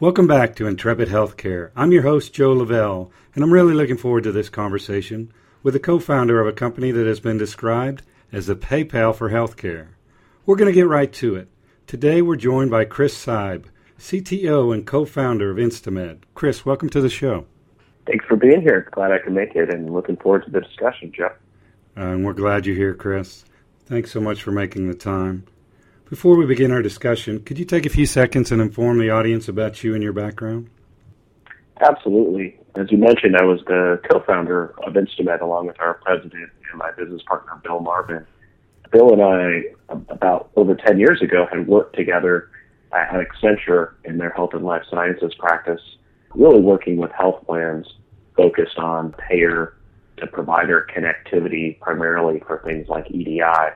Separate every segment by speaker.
Speaker 1: Welcome back to Intrepid Healthcare. I'm your host, Joe Lavelle, and I'm really looking forward to this conversation with the co founder of a company that has been described as the PayPal for healthcare. We're going to get right to it. Today we're joined by Chris Seib, CTO and co founder of Instamed. Chris, welcome to the show.
Speaker 2: Thanks for being here. Glad I could make it and looking forward to the discussion, Joe.
Speaker 1: Uh, and we're glad you're here, Chris. Thanks so much for making the time. Before we begin our discussion, could you take a few seconds and inform the audience about you and your background?
Speaker 2: Absolutely. As you mentioned, I was the co-founder of Instamed along with our president and my business partner, Bill Marvin. Bill and I, about over 10 years ago, had worked together at Accenture in their health and life sciences practice, really working with health plans focused on payer to provider connectivity, primarily for things like EDI.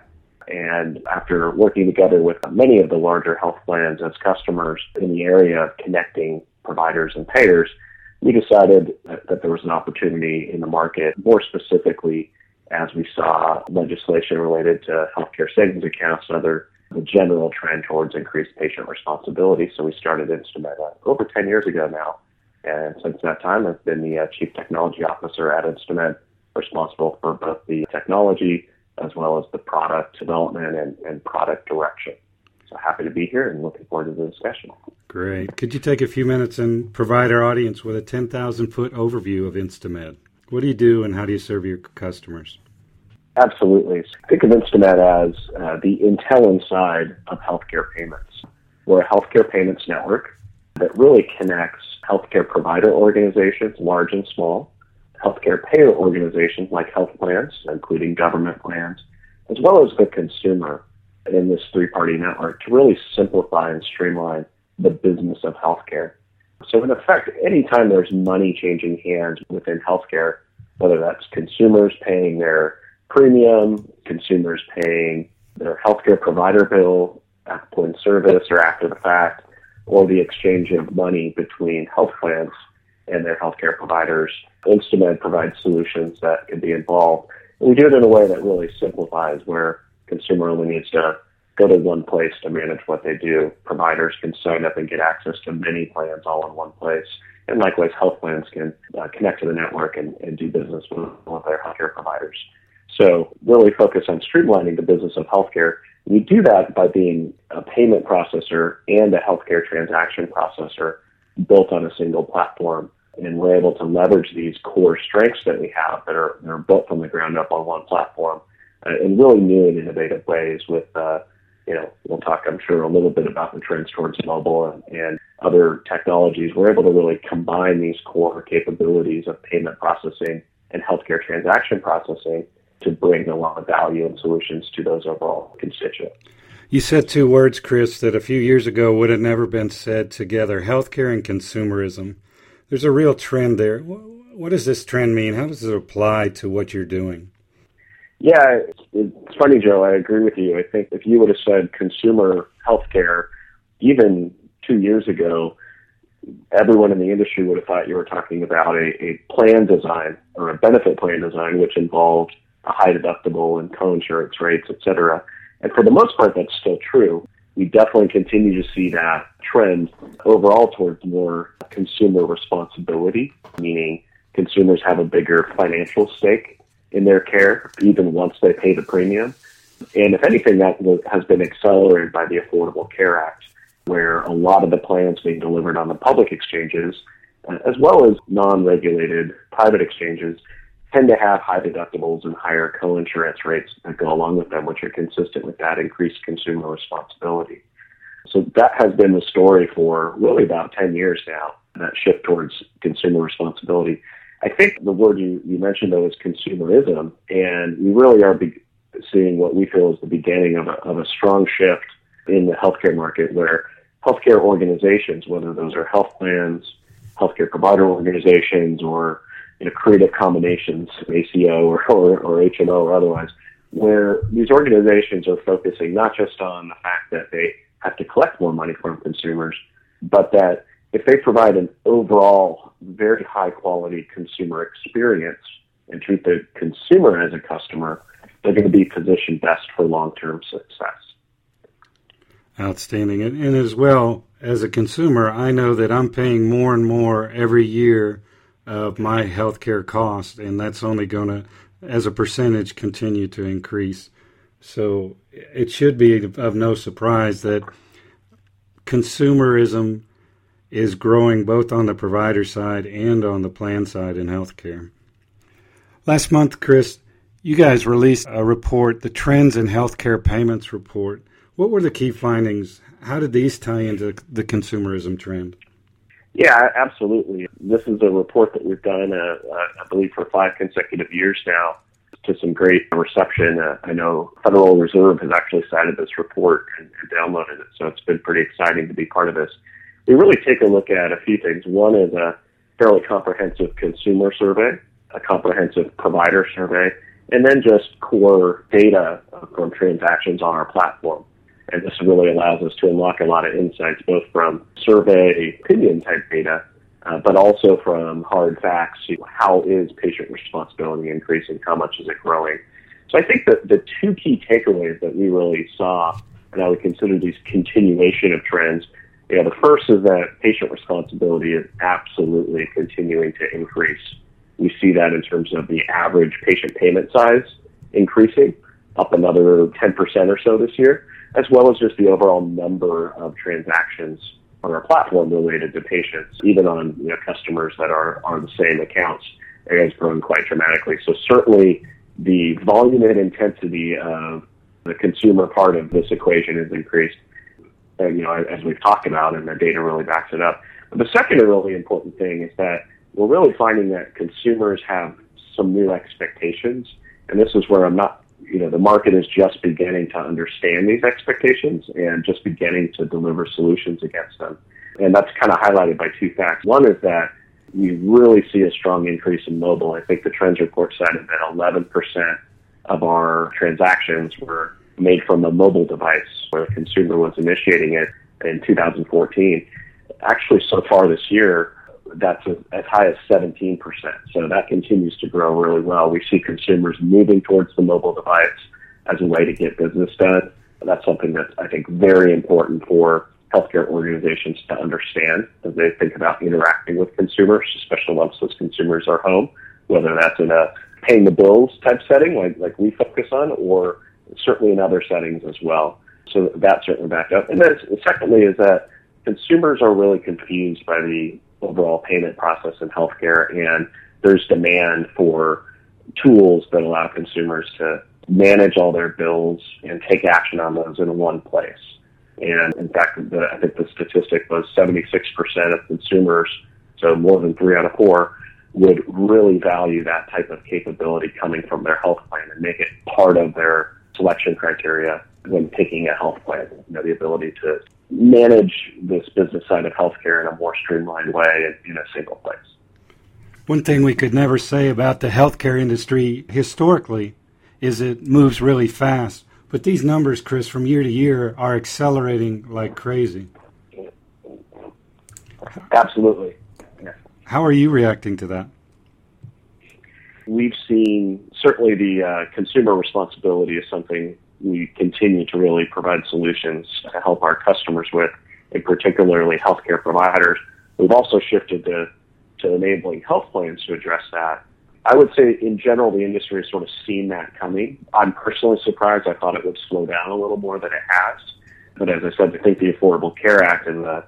Speaker 2: And after working together with many of the larger health plans as customers in the area of connecting providers and payers, we decided that, there was an opportunity in the market, more specifically as we saw legislation related to healthcare savings accounts and other the general trend towards increased patient responsibility. So we started Instamed over 10 years ago now. And since that time, I've been the uh, chief technology officer at Instamed, responsible for both the technology as well as the product development and, and product direction. So happy to be here and looking forward to the discussion.
Speaker 1: Great. Could you take a few minutes and provide our audience with a 10,000 foot overview of Instamed? What do you do and how do you serve your customers?
Speaker 2: Absolutely. Think of Instamed as uh, the Intel inside of healthcare payments. We're a healthcare payments network that really connects healthcare provider organizations, large and small, healthcare payer organizations like health plans, including government plans, as well as the consumer in this three party network to really simplify and streamline the business of healthcare. So, in effect, anytime there's money changing hands within healthcare, whether that's consumers paying their premium, consumers paying their healthcare provider bill at point of service or after the fact, or the exchange of money between health plans and their healthcare providers. Instamed provides solutions that can be involved. And we do it in a way that really simplifies where consumer only needs to go to one place to manage what they do. Providers can sign up and get access to many plans all in one place. And likewise, health plans can uh, connect to the network and, and do business with, with their healthcare providers. So really focus on streamlining the business of healthcare. We do that by being a payment processor and a healthcare transaction processor built on a single platform. And we're able to leverage these core strengths that we have that are, that are built from the ground up on one platform uh, in really new and innovative ways with, uh, you know, we'll talk, I'm sure, a little bit about the trends towards mobile and, and other technologies. We're able to really combine these core capabilities of payment processing and healthcare transaction processing to bring a lot of value and solutions to those overall constituents.
Speaker 1: You said two words, Chris, that a few years ago would have never been said together healthcare and consumerism. There's a real trend there. What does this trend mean? How does it apply to what you're doing?
Speaker 2: Yeah, it's funny, Joe. I agree with you. I think if you would have said consumer healthcare even two years ago, everyone in the industry would have thought you were talking about a, a plan design or a benefit plan design, which involved a high deductible and co-insurance rates, et cetera. And for the most part, that's still true. We definitely continue to see that trend overall towards more consumer responsibility, meaning consumers have a bigger financial stake in their care, even once they pay the premium. And if anything, that has been accelerated by the Affordable Care Act, where a lot of the plans being delivered on the public exchanges, uh, as well as non-regulated private exchanges, tend to have high deductibles and higher co-insurance rates that go along with them, which are consistent with that increased consumer responsibility. So that has been the story for really about 10 years now, that shift towards consumer responsibility. I think the word you, you mentioned though is consumerism, and we really are be- seeing what we feel is the beginning of a, of a strong shift in the healthcare market where healthcare organizations, whether those are health plans, healthcare provider organizations, or you know, creative combinations, ACO or, or, or HMO or otherwise, where these organizations are focusing not just on the fact that they have to collect more money from consumers, but that if they provide an overall very high quality consumer experience and treat the consumer as a customer, they're going to be positioned best for long term success.
Speaker 1: Outstanding. And, and, as well, as a consumer, I know that I'm paying more and more every year of my healthcare cost, and that's only going to, as a percentage, continue to increase. So it should be of no surprise that consumerism is growing both on the provider side and on the plan side in healthcare. Last month, Chris, you guys released a report, the Trends in Healthcare Payments report. What were the key findings? How did these tie into the consumerism trend?
Speaker 2: Yeah, absolutely. This is a report that we've done, uh, uh, I believe, for five consecutive years now to some great reception. Uh, I know Federal Reserve has actually cited this report and, and downloaded it, so it's been pretty exciting to be part of this. We really take a look at a few things. One is a fairly comprehensive consumer survey, a comprehensive provider survey, and then just core data from transactions on our platform. And this really allows us to unlock a lot of insights, both from survey opinion type data, uh, but also from hard facts. How is patient responsibility increasing? How much is it growing? So I think that the two key takeaways that we really saw, and I would consider these continuation of trends, you know, the first is that patient responsibility is absolutely continuing to increase. We see that in terms of the average patient payment size increasing up another 10% or so this year as well as just the overall number of transactions on our platform related to patients, even on you know, customers that are, are the same accounts, it has grown quite dramatically. So certainly the volume and intensity of the consumer part of this equation has increased, uh, you know, as we've talked about, and the data really backs it up. But the second really important thing is that we're really finding that consumers have some new expectations, and this is where I'm not you know, the market is just beginning to understand these expectations and just beginning to deliver solutions against them. And that's kind of highlighted by two facts. One is that we really see a strong increase in mobile. I think the trends report cited that 11% of our transactions were made from a mobile device where the consumer was initiating it in 2014. Actually, so far this year, that's as high as 17%. So that continues to grow really well. We see consumers moving towards the mobile device as a way to get business done. That's something that's, I think, very important for healthcare organizations to understand as they think about interacting with consumers, especially once those consumers are home, whether that's in a paying the bills type setting like, like we focus on or certainly in other settings as well. So that certainly backed up. And then secondly is that consumers are really confused by the overall payment process in healthcare, and there's demand for tools that allow consumers to manage all their bills and take action on those in one place. And in fact, the, I think the statistic was 76% of consumers, so more than three out of four, would really value that type of capability coming from their health plan and make it part of their selection criteria when picking a health plan. You know, the ability to manage this business side of healthcare in a more streamlined way in a single place.
Speaker 1: One thing we could never say about the healthcare industry historically is it moves really fast. But these numbers, Chris, from year to year are accelerating like crazy.
Speaker 2: Absolutely.
Speaker 1: How are you reacting to that?
Speaker 2: We've seen certainly the uh, consumer responsibility is something we continue to really provide solutions to help our customers with, and particularly healthcare providers. We've also shifted to, to enabling health plans to address that. I would say in general, the industry has sort of seen that coming. I'm personally surprised. I thought it would slow down a little more than it has. But as I said, I think the Affordable Care Act and the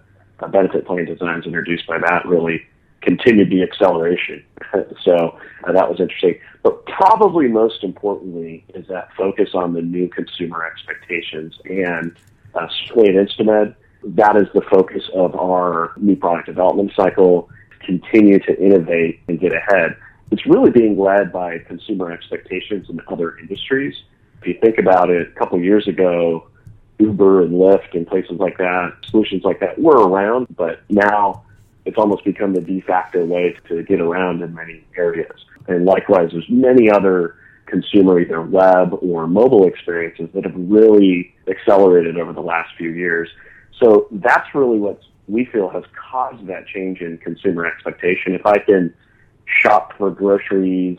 Speaker 2: benefit plan designs introduced by that really continued the acceleration. so uh, that was interesting. But probably most importantly is that focus on the new consumer expectations. And uh, certainly at that is the focus of our new product development cycle, continue to innovate and get ahead. It's really being led by consumer expectations in other industries. If you think about it, a couple years ago, Uber and Lyft and places like that, solutions like that were around, but now it's almost become the de facto way to get around in many areas. And likewise, there's many other consumer either web or mobile experiences that have really accelerated over the last few years. So that's really what we feel has caused that change in consumer expectation. If I can shop for groceries,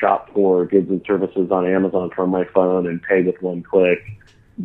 Speaker 2: shop for goods and services on Amazon from my phone and pay with one click,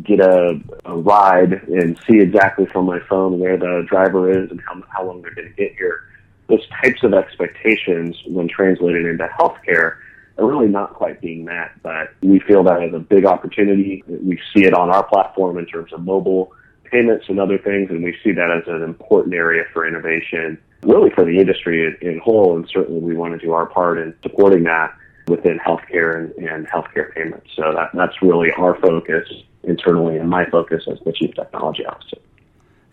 Speaker 2: get a, a ride and see exactly from my phone where the driver is and how, how long they're going to get here. Those types of expectations, when translated into healthcare, are really not quite being met. But we feel that as a big opportunity. We see it on our platform in terms of mobile payments and other things, and we see that as an important area for innovation, really for the industry in, in whole. And certainly, we want to do our part in supporting that within healthcare and, and healthcare payments. So that, that's really our focus internally and my focus as the Chief Technology Officer.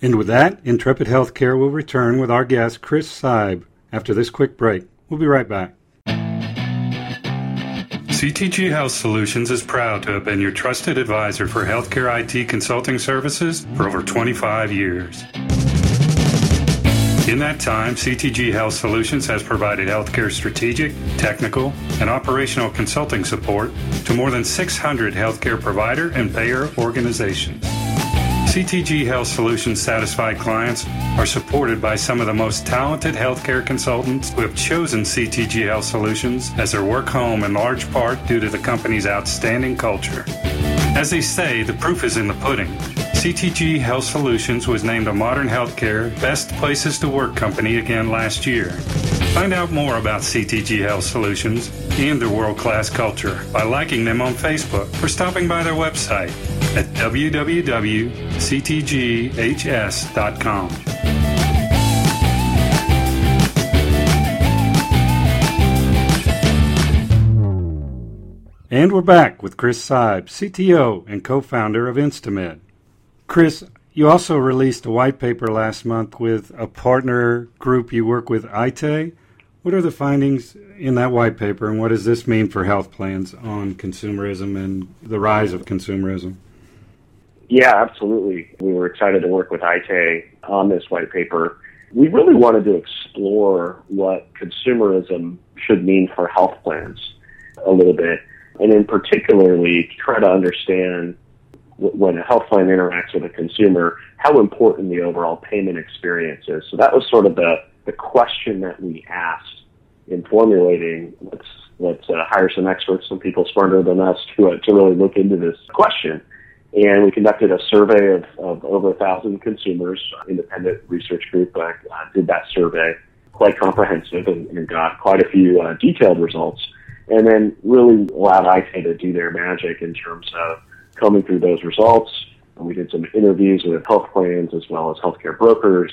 Speaker 1: And with that, Intrepid Healthcare will return with our guest, Chris Seib, after this quick break. We'll be right back. CTG Health Solutions is proud to have been your trusted advisor for healthcare IT consulting services for over 25 years. In that time, CTG Health Solutions has provided healthcare strategic, technical, and operational consulting support to more than 600 healthcare provider and payer organizations. CTG Health Solutions satisfied clients are supported by some of the most talented healthcare consultants who have chosen CTG Health Solutions as their work home in large part due to the company's outstanding culture. As they say, the proof is in the pudding. CTG Health Solutions was named a Modern Healthcare Best Places to Work company again last year. Find out more about CTG Health Solutions and their world class culture by liking them on Facebook or stopping by their website at www.ctghs.com. And we're back with Chris Seib, CTO and co founder of Instamed. Chris, you also released a white paper last month with a partner group you work with, Aite. What are the findings in that white paper, and what does this mean for health plans on consumerism and the rise of consumerism?
Speaker 2: Yeah, absolutely. We were excited to work with Aite on this white paper. We really wanted to explore what consumerism should mean for health plans a little bit, and in particularly try to understand when a health plan interacts with a consumer, how important the overall payment experience is. So that was sort of the, the question that we asked in formulating. Let's let's uh, hire some experts, some people smarter than us, to uh, to really look into this question. And we conducted a survey of, of over a thousand consumers. Independent research group uh, did that survey, quite comprehensive, and, and got quite a few uh, detailed results. And then really allowed Aite to do their magic in terms of combing through those results. And we did some interviews with health plans as well as healthcare brokers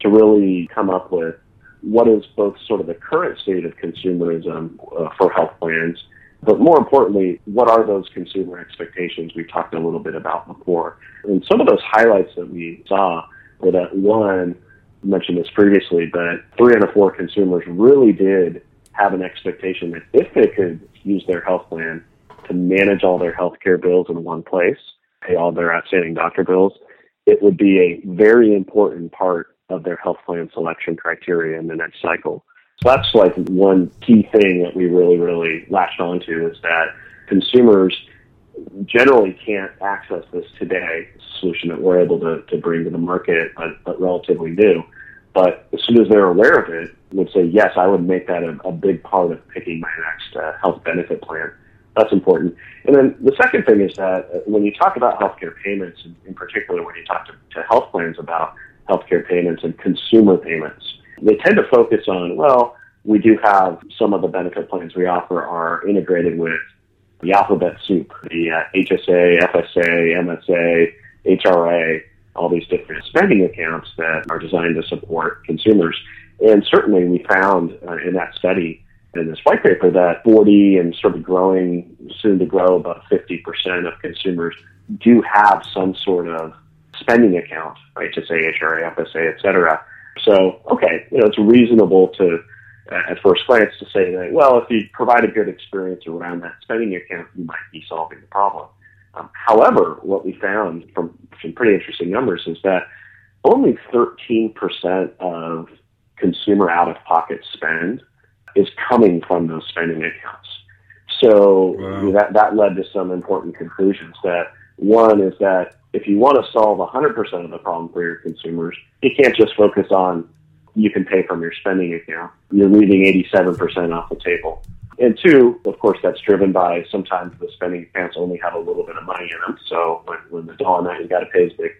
Speaker 2: to really come up with what is both sort of the current state of consumerism uh, for health plans, but more importantly, what are those consumer expectations we talked a little bit about before? And some of those highlights that we saw were that one, I mentioned this previously, but three out of four consumers really did have an expectation that if they could use their health plan, to manage all their healthcare bills in one place, pay all their outstanding doctor bills, it would be a very important part of their health plan selection criteria in the next cycle. So that's like one key thing that we really, really latched onto is that consumers generally can't access this today, solution that we're able to, to bring to the market, but, but relatively new. But as soon as they're aware of it, would say, yes, I would make that a, a big part of picking my next uh, health benefit plan. That's important. And then the second thing is that uh, when you talk about healthcare payments, and in particular when you talk to, to health plans about healthcare payments and consumer payments, they tend to focus on, well, we do have some of the benefit plans we offer are integrated with the alphabet soup, the uh, HSA, FSA, MSA, HRA, all these different spending accounts that are designed to support consumers. And certainly we found uh, in that study in this white paper that 40 and sort of growing, soon to grow about 50% of consumers do have some sort of spending account, right, to say HRA, FSA, et cetera. So, okay, you know, it's reasonable to, uh, at first glance, to say that, well, if you provide a good experience around that spending account, you might be solving the problem. Um, however, what we found from some pretty interesting numbers is that only 13% of consumer out-of-pocket spend is coming from those spending accounts. So wow. that that led to some important conclusions. That one is that if you want to solve 100% of the problem for your consumers, you can't just focus on you can pay from your spending account. You're leaving 87% off the table. And two, of course, that's driven by sometimes the spending accounts only have a little bit of money in them. So when, when the dollar amount you got to pay is big,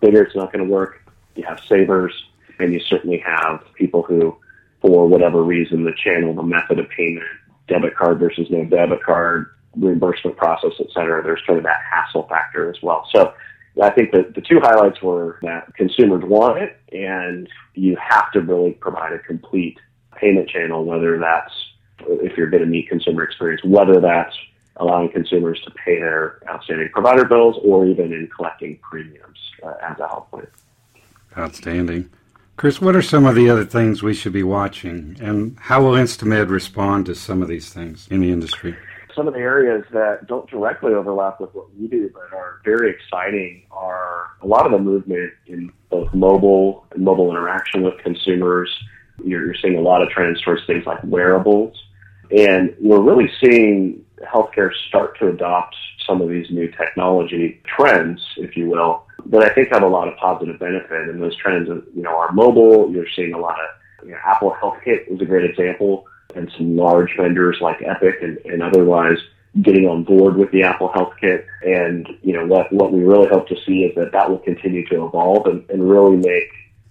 Speaker 2: bigger, it's not going to work. You have savers, and you certainly have people who, for whatever reason, the channel, the method of payment, debit card versus no debit card, reimbursement process, et cetera, there's sort of that hassle factor as well. So I think that the two highlights were that consumers want it, and you have to really provide a complete payment channel, whether that's if you're going to meet consumer experience, whether that's allowing consumers to pay their outstanding provider bills or even in collecting premiums uh, as a health plan.
Speaker 1: Outstanding. Chris, what are some of the other things we should be watching, and how will Instamed respond to some of these things in the industry?
Speaker 2: Some of the areas that don't directly overlap with what we do but are very exciting are a lot of the movement in both mobile and mobile interaction with consumers. You're, you're seeing a lot of trends towards things like wearables and we're really seeing healthcare start to adopt some of these new technology trends, if you will, that I think have a lot of positive benefit. And those trends, you know, are mobile. You're seeing a lot of you know, Apple Health Kit is a great example, and some large vendors like Epic and, and otherwise getting on board with the Apple Health Kit. And you know what what we really hope to see is that that will continue to evolve and, and really make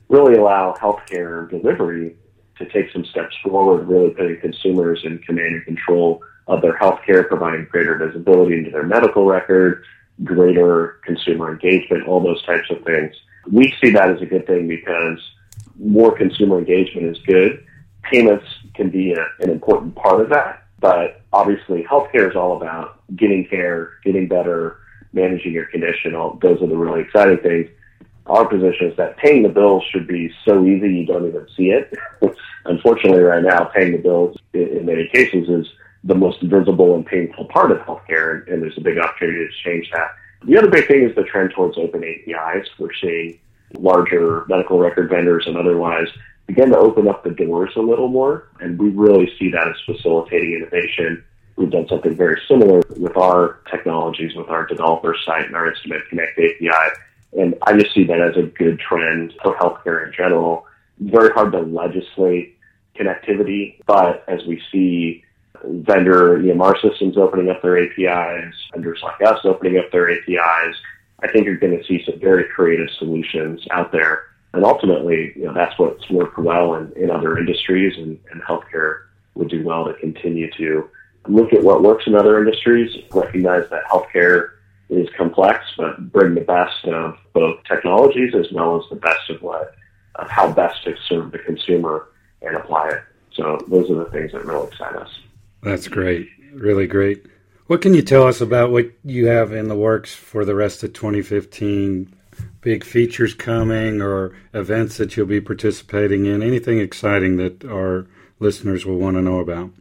Speaker 2: really allow healthcare delivery to take some steps forward, really putting consumers in command and control of their healthcare, providing greater visibility into their medical record, greater consumer engagement, all those types of things. We see that as a good thing because more consumer engagement is good. Payments can be a, an important part of that, but obviously healthcare is all about getting care, getting better, managing your condition. All those are the really exciting things our position is that paying the bills should be so easy you don't even see it. Unfortunately, right now, paying the bills in, in many cases is the most visible and painful part of healthcare, and, there's a big opportunity to change that. The other big thing is the trend towards open APIs. We're seeing larger medical record vendors and otherwise begin to open up the doors a little more, and we really see that as facilitating innovation. We've done something very similar with our technologies, with our developer site and our Instamed Connect API and I just see that as a good trend for healthcare in general. Very hard to legislate connectivity, but as we see vendor EMR systems opening up their APIs, vendors like us opening up their APIs, I think you're going to see some very creative solutions out there. And ultimately, you know, that's what's worked well in, in other industries and, and healthcare would do well to continue to look at what works in other industries, recognize that healthcare is complex, but bring the best of both technologies as well as the best of what of how best to serve the consumer and apply it. So those are the things that really excite us.
Speaker 1: That's great, really great. What can you tell us about what you have in the works for the rest of 2015? Big features coming or events that you'll be participating in? Anything exciting that our listeners will want to know about?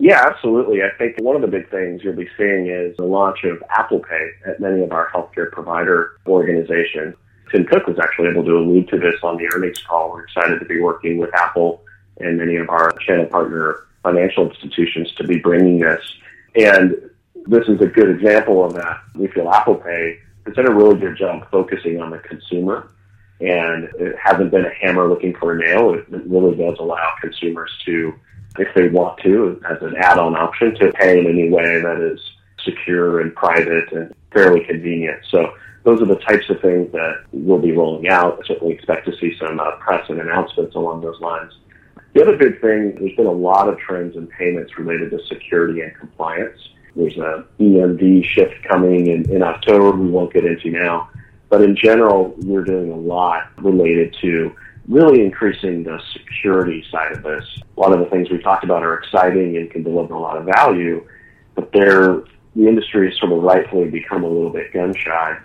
Speaker 2: Yeah, absolutely. I think one of the big things you'll be seeing is the launch of Apple Pay at many of our healthcare provider organizations. Tim Cook was actually able to allude to this on the earnings call. We're excited to be working with Apple and many of our channel partner financial institutions to be bringing this. And this is a good example of that. We feel Apple Pay has done a really good job focusing on the consumer and it hasn't been a hammer looking for a nail. It really does allow consumers to if they want to, as an add-on option to pay in any way that is secure and private and fairly convenient. So those are the types of things that we'll be rolling out. Certainly expect to see some uh, press and announcements along those lines. The other big thing, there's been a lot of trends in payments related to security and compliance. There's a EMV shift coming in, in October we won't get into now. But in general, we're doing a lot related to really increasing the security side of this. A lot of the things we talked about are exciting and can deliver a lot of value, but they're, the industry has sort of rightfully become a little bit gun shy,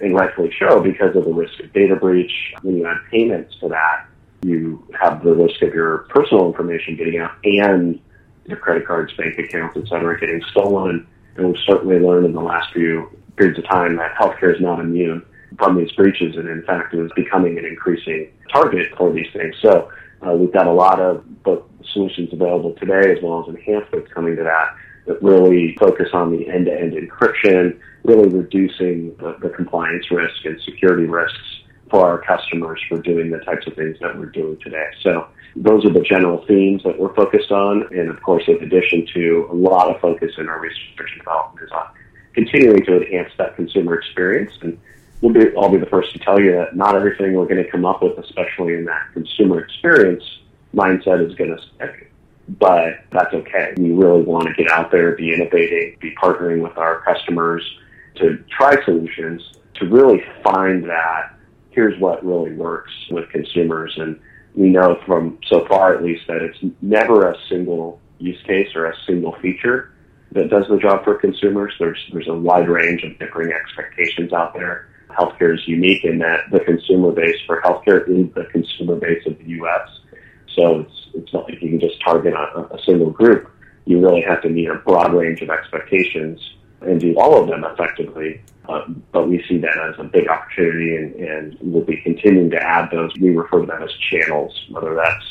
Speaker 2: and rightfully so because of the risk of data breach. When you add payments to that, you have the risk of your personal information getting out and your credit cards, bank accounts, et cetera, getting stolen. And we've certainly learned in the last few periods of time that healthcare is not immune from these breaches, and in fact, is becoming an increasing target for these things. So uh, we've got a lot of both solutions available today, as well as enhancements coming to that that really focus on the end-to-end encryption, really reducing the, the compliance risk and security risks for our customers for doing the types of things that we're doing today. So those are the general themes that we're focused on. And of course, in addition to a lot of focus in our research and development is on continuing to enhance that consumer experience. And we'll be, I'll be the first to tell you that not everything we're going to come up with, especially in that consumer experience mindset, is going to stick. But that's okay. We really want to get out there, be innovating, be partnering with our customers to try solutions to really find that here's what really works with consumers. And we know from so far at least that it's never a single use case or a single feature that does the job for consumers. There's there's a wide range of differing expectations out there. Healthcare is unique in that the consumer base for healthcare is the consumer base of the U.S. So it's it's not like you can just target a, a single group. You really have to meet a broad range of expectations and do all of them effectively. Uh, but we see that as a big opportunity, and, and we'll be continuing to add those. We refer to them as channels, whether that's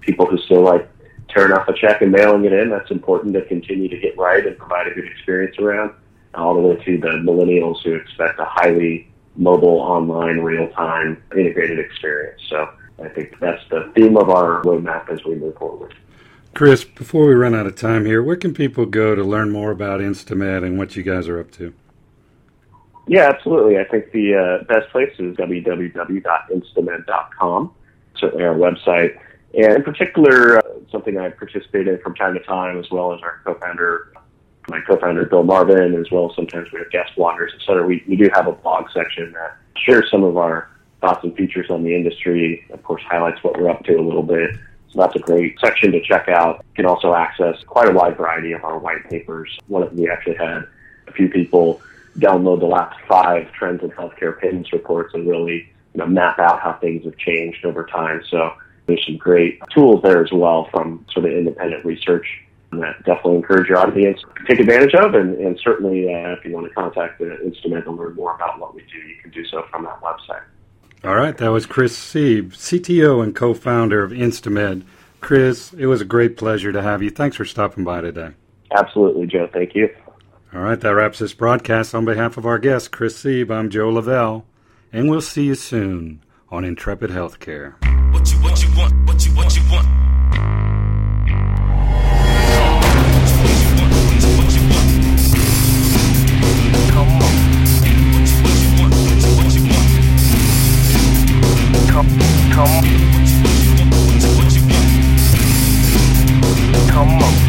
Speaker 2: people who still like tearing off a check and mailing it in. That's important to continue to get right and provide a good experience around, all the way to the millennials who expect a highly mobile, online, real-time, integrated experience. So I think that's the theme of our roadmap as we move forward.
Speaker 1: Chris, before we run out of time here, where can people go to learn more about Instamed and what you guys are up to?
Speaker 2: Yeah, absolutely. I think the uh, best place is www.instamed.com, certainly our website. And in particular, uh, something I participate in from time to time, as well as our co-founder, my co-founder Bill Marvin, as well as sometimes we have guest bloggers, et cetera. We, we do have a blog section that shares some of our thoughts and features on the industry. Of course, highlights what we're up to a little bit. So that's a great section to check out. You can also access quite a wide variety of our white papers. One of we actually had a few people download the last five trends in healthcare payments reports and really you know, map out how things have changed over time. So there's some great tools there as well from sort of independent research that definitely encourage your audience to take advantage of. And, and certainly, uh, if you want to contact the Instamed and learn more about what we do, you can do so from that website.
Speaker 1: All right, that was Chris Seib, CTO and co-founder of Instamed. Chris, it was a great pleasure to have you. Thanks for stopping by today.
Speaker 2: Absolutely, Joe. Thank you.
Speaker 1: All right, that wraps this broadcast. On behalf of our guest, Chris Seib, I'm Joe Lavelle, and we'll see you soon on Intrepid Healthcare. What you, what you want, what you, what you want. Come, come. Come on.